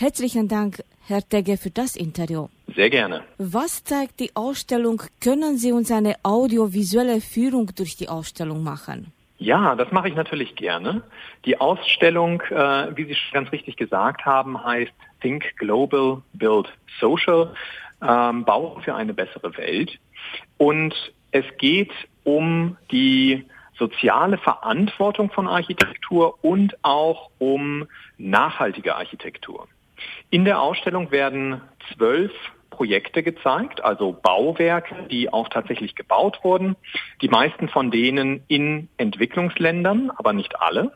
Herzlichen Dank, Herr Tegge, für das Interview. Sehr gerne. Was zeigt die Ausstellung? Können Sie uns eine audiovisuelle Führung durch die Ausstellung machen? Ja, das mache ich natürlich gerne. Die Ausstellung, äh, wie Sie schon ganz richtig gesagt haben, heißt Think Global, Build Social, ähm, Bau für eine bessere Welt. Und es geht um die soziale Verantwortung von Architektur und auch um nachhaltige Architektur. In der Ausstellung werden zwölf Projekte gezeigt, also Bauwerke, die auch tatsächlich gebaut wurden. Die meisten von denen in Entwicklungsländern, aber nicht alle.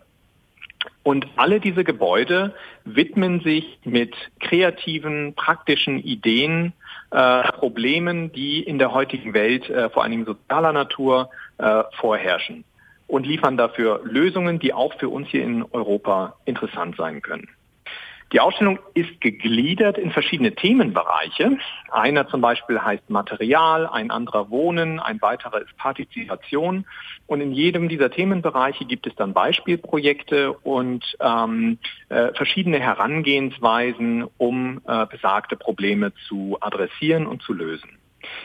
Und alle diese Gebäude widmen sich mit kreativen, praktischen Ideen, äh, Problemen, die in der heutigen Welt äh, vor allen Dingen sozialer Natur äh, vorherrschen und liefern dafür Lösungen, die auch für uns hier in Europa interessant sein können. Die Ausstellung ist gegliedert in verschiedene Themenbereiche. Einer zum Beispiel heißt Material, ein anderer Wohnen, ein weiterer ist Partizipation. Und in jedem dieser Themenbereiche gibt es dann Beispielprojekte und ähm, äh, verschiedene Herangehensweisen, um äh, besagte Probleme zu adressieren und zu lösen.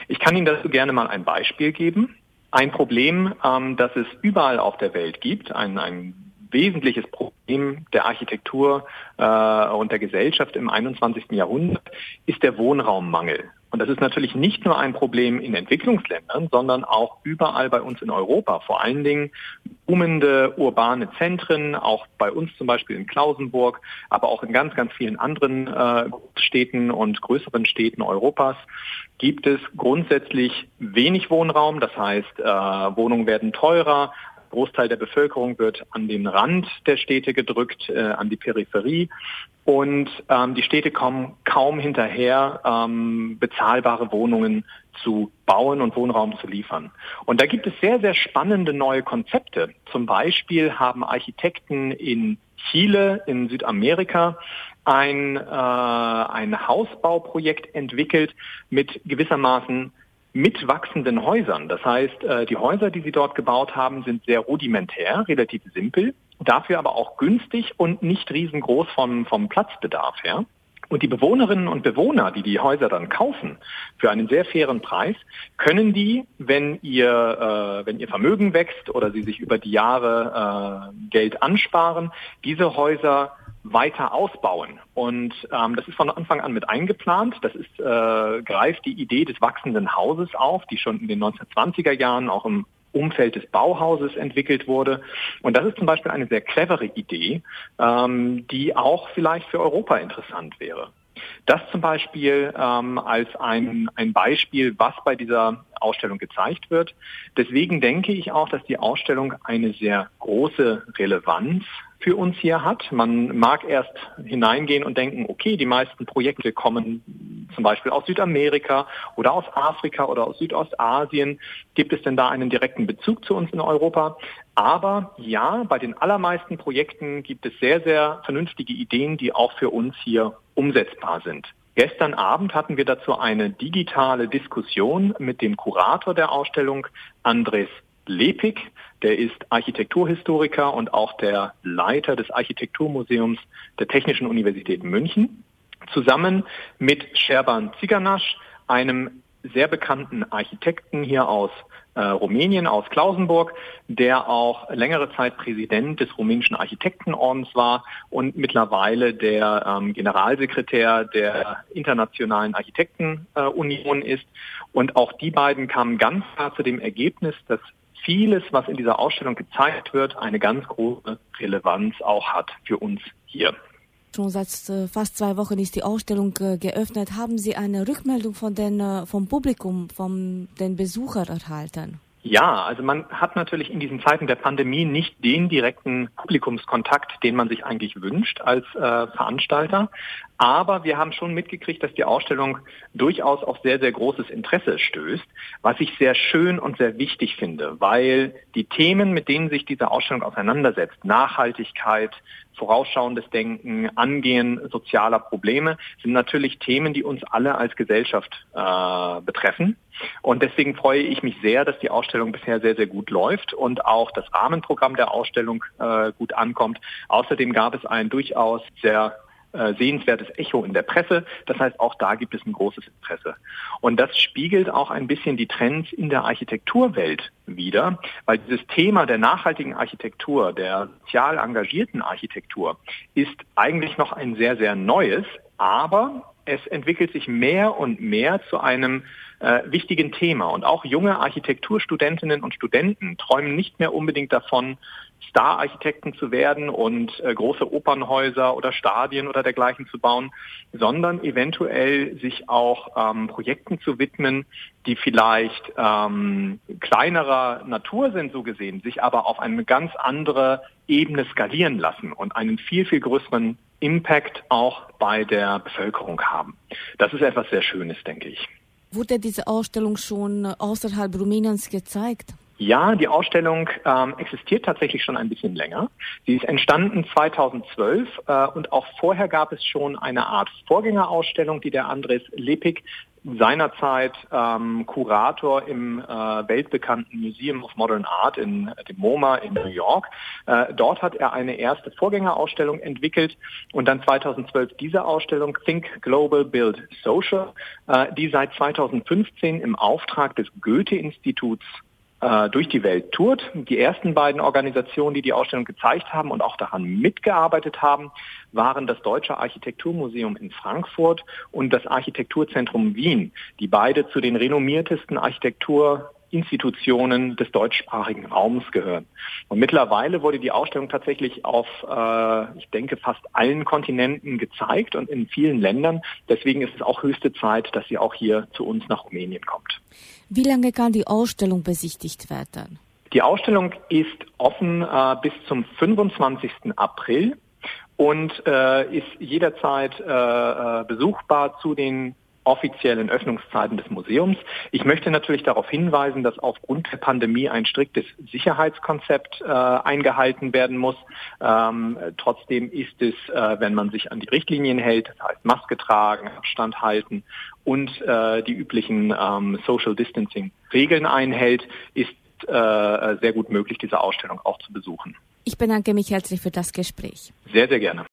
Ich kann Ihnen dazu gerne mal ein Beispiel geben. Ein Problem, ähm, das es überall auf der Welt gibt, ein, ein wesentliches Problem der Architektur äh, und der Gesellschaft im 21. Jahrhundert ist der Wohnraummangel. Und das ist natürlich nicht nur ein Problem in Entwicklungsländern, sondern auch überall bei uns in Europa. Vor allen Dingen boomende urbane Zentren, auch bei uns zum Beispiel in Klausenburg, aber auch in ganz, ganz vielen anderen äh, Städten und größeren Städten Europas gibt es grundsätzlich wenig Wohnraum. Das heißt, äh, Wohnungen werden teurer, Großteil der Bevölkerung wird an den Rand der Städte gedrückt, äh, an die Peripherie. Und ähm, die Städte kommen kaum hinterher, ähm, bezahlbare Wohnungen zu bauen und Wohnraum zu liefern. Und da gibt es sehr, sehr spannende neue Konzepte. Zum Beispiel haben Architekten in Chile, in Südamerika, ein, äh, ein Hausbauprojekt entwickelt mit gewissermaßen mit wachsenden Häusern. Das heißt, äh, die Häuser, die sie dort gebaut haben, sind sehr rudimentär, relativ simpel, dafür aber auch günstig und nicht riesengroß vom, vom Platzbedarf her. Und die Bewohnerinnen und Bewohner, die die Häuser dann kaufen, für einen sehr fairen Preis, können die, wenn ihr, äh, wenn ihr Vermögen wächst oder sie sich über die Jahre äh, Geld ansparen, diese Häuser weiter ausbauen. Und ähm, das ist von Anfang an mit eingeplant. Das ist, äh, greift die Idee des wachsenden Hauses auf, die schon in den 1920er Jahren auch im Umfeld des Bauhauses entwickelt wurde. Und das ist zum Beispiel eine sehr clevere Idee, ähm, die auch vielleicht für Europa interessant wäre. Das zum Beispiel ähm, als ein, ein Beispiel, was bei dieser Ausstellung gezeigt wird. Deswegen denke ich auch, dass die Ausstellung eine sehr große Relevanz für uns hier hat. Man mag erst hineingehen und denken, okay, die meisten Projekte kommen zum Beispiel aus Südamerika oder aus Afrika oder aus Südostasien. Gibt es denn da einen direkten Bezug zu uns in Europa? Aber ja, bei den allermeisten Projekten gibt es sehr, sehr vernünftige Ideen, die auch für uns hier umsetzbar sind. Gestern Abend hatten wir dazu eine digitale Diskussion mit dem Kurator der Ausstellung, Andres Lepig. Der ist Architekturhistoriker und auch der Leiter des Architekturmuseums der Technischen Universität München. Zusammen mit Sherban Ziganasch, einem sehr bekannten Architekten hier aus äh, Rumänien, aus Klausenburg, der auch längere Zeit Präsident des rumänischen Architektenordens war und mittlerweile der ähm, Generalsekretär der Internationalen Architektenunion äh, ist. Und auch die beiden kamen ganz klar zu dem Ergebnis, dass vieles, was in dieser Ausstellung gezeigt wird, eine ganz große Relevanz auch hat für uns hier. Schon seit äh, fast zwei Wochen ist die Ausstellung äh, geöffnet. Haben Sie eine Rückmeldung von den, äh, vom Publikum, von den Besuchern erhalten? Ja, also man hat natürlich in diesen Zeiten der Pandemie nicht den direkten Publikumskontakt, den man sich eigentlich wünscht als äh, Veranstalter. Aber wir haben schon mitgekriegt, dass die Ausstellung durchaus auf sehr, sehr großes Interesse stößt, was ich sehr schön und sehr wichtig finde, weil die Themen, mit denen sich diese Ausstellung auseinandersetzt, Nachhaltigkeit, vorausschauendes Denken, Angehen sozialer Probleme, sind natürlich Themen, die uns alle als Gesellschaft äh, betreffen. Und deswegen freue ich mich sehr, dass die Ausstellung bisher sehr, sehr gut läuft und auch das Rahmenprogramm der Ausstellung äh, gut ankommt. Außerdem gab es ein durchaus sehr äh, sehenswertes Echo in der Presse. Das heißt, auch da gibt es ein großes Interesse. Und das spiegelt auch ein bisschen die Trends in der Architekturwelt wider, weil dieses Thema der nachhaltigen Architektur, der sozial engagierten Architektur ist eigentlich noch ein sehr, sehr neues, aber es entwickelt sich mehr und mehr zu einem äh, wichtigen Thema. Und auch junge Architekturstudentinnen und Studenten träumen nicht mehr unbedingt davon, Star-Architekten zu werden und äh, große Opernhäuser oder Stadien oder dergleichen zu bauen, sondern eventuell sich auch ähm, Projekten zu widmen, die vielleicht ähm, kleinerer Natur sind, so gesehen, sich aber auf eine ganz andere Ebene skalieren lassen und einen viel, viel größeren Impact auch bei der Bevölkerung haben. Das ist etwas sehr Schönes, denke ich. Wurde diese Ausstellung schon außerhalb Rumäniens gezeigt? Ja, die Ausstellung ähm, existiert tatsächlich schon ein bisschen länger. Sie ist entstanden 2012 äh, und auch vorher gab es schon eine Art Vorgängerausstellung, die der Andres Lepik seinerzeit ähm, Kurator im äh, weltbekannten Museum of Modern Art in äh, dem MoMA in New York. Äh, dort hat er eine erste Vorgängerausstellung entwickelt und dann 2012 diese Ausstellung Think Global Build Social, äh, die seit 2015 im Auftrag des Goethe-Instituts äh, durch die Welt tourt. Die ersten beiden Organisationen, die die Ausstellung gezeigt haben und auch daran mitgearbeitet haben, waren das Deutsche Architekturmuseum in Frankfurt und das Architekturzentrum Wien, die beide zu den renommiertesten Architektur Institutionen des deutschsprachigen Raums gehören. Und mittlerweile wurde die Ausstellung tatsächlich auf, äh, ich denke, fast allen Kontinenten gezeigt und in vielen Ländern. Deswegen ist es auch höchste Zeit, dass sie auch hier zu uns nach Rumänien kommt. Wie lange kann die Ausstellung besichtigt werden? Die Ausstellung ist offen äh, bis zum 25. April und äh, ist jederzeit äh, äh besuchbar zu den offiziellen Öffnungszeiten des Museums. Ich möchte natürlich darauf hinweisen, dass aufgrund der Pandemie ein striktes Sicherheitskonzept äh, eingehalten werden muss. Ähm, trotzdem ist es, äh, wenn man sich an die Richtlinien hält, das heißt Maske tragen, Abstand halten und äh, die üblichen ähm, Social Distancing Regeln einhält, ist äh, sehr gut möglich, diese Ausstellung auch zu besuchen. Ich bedanke mich herzlich für das Gespräch. Sehr, sehr gerne.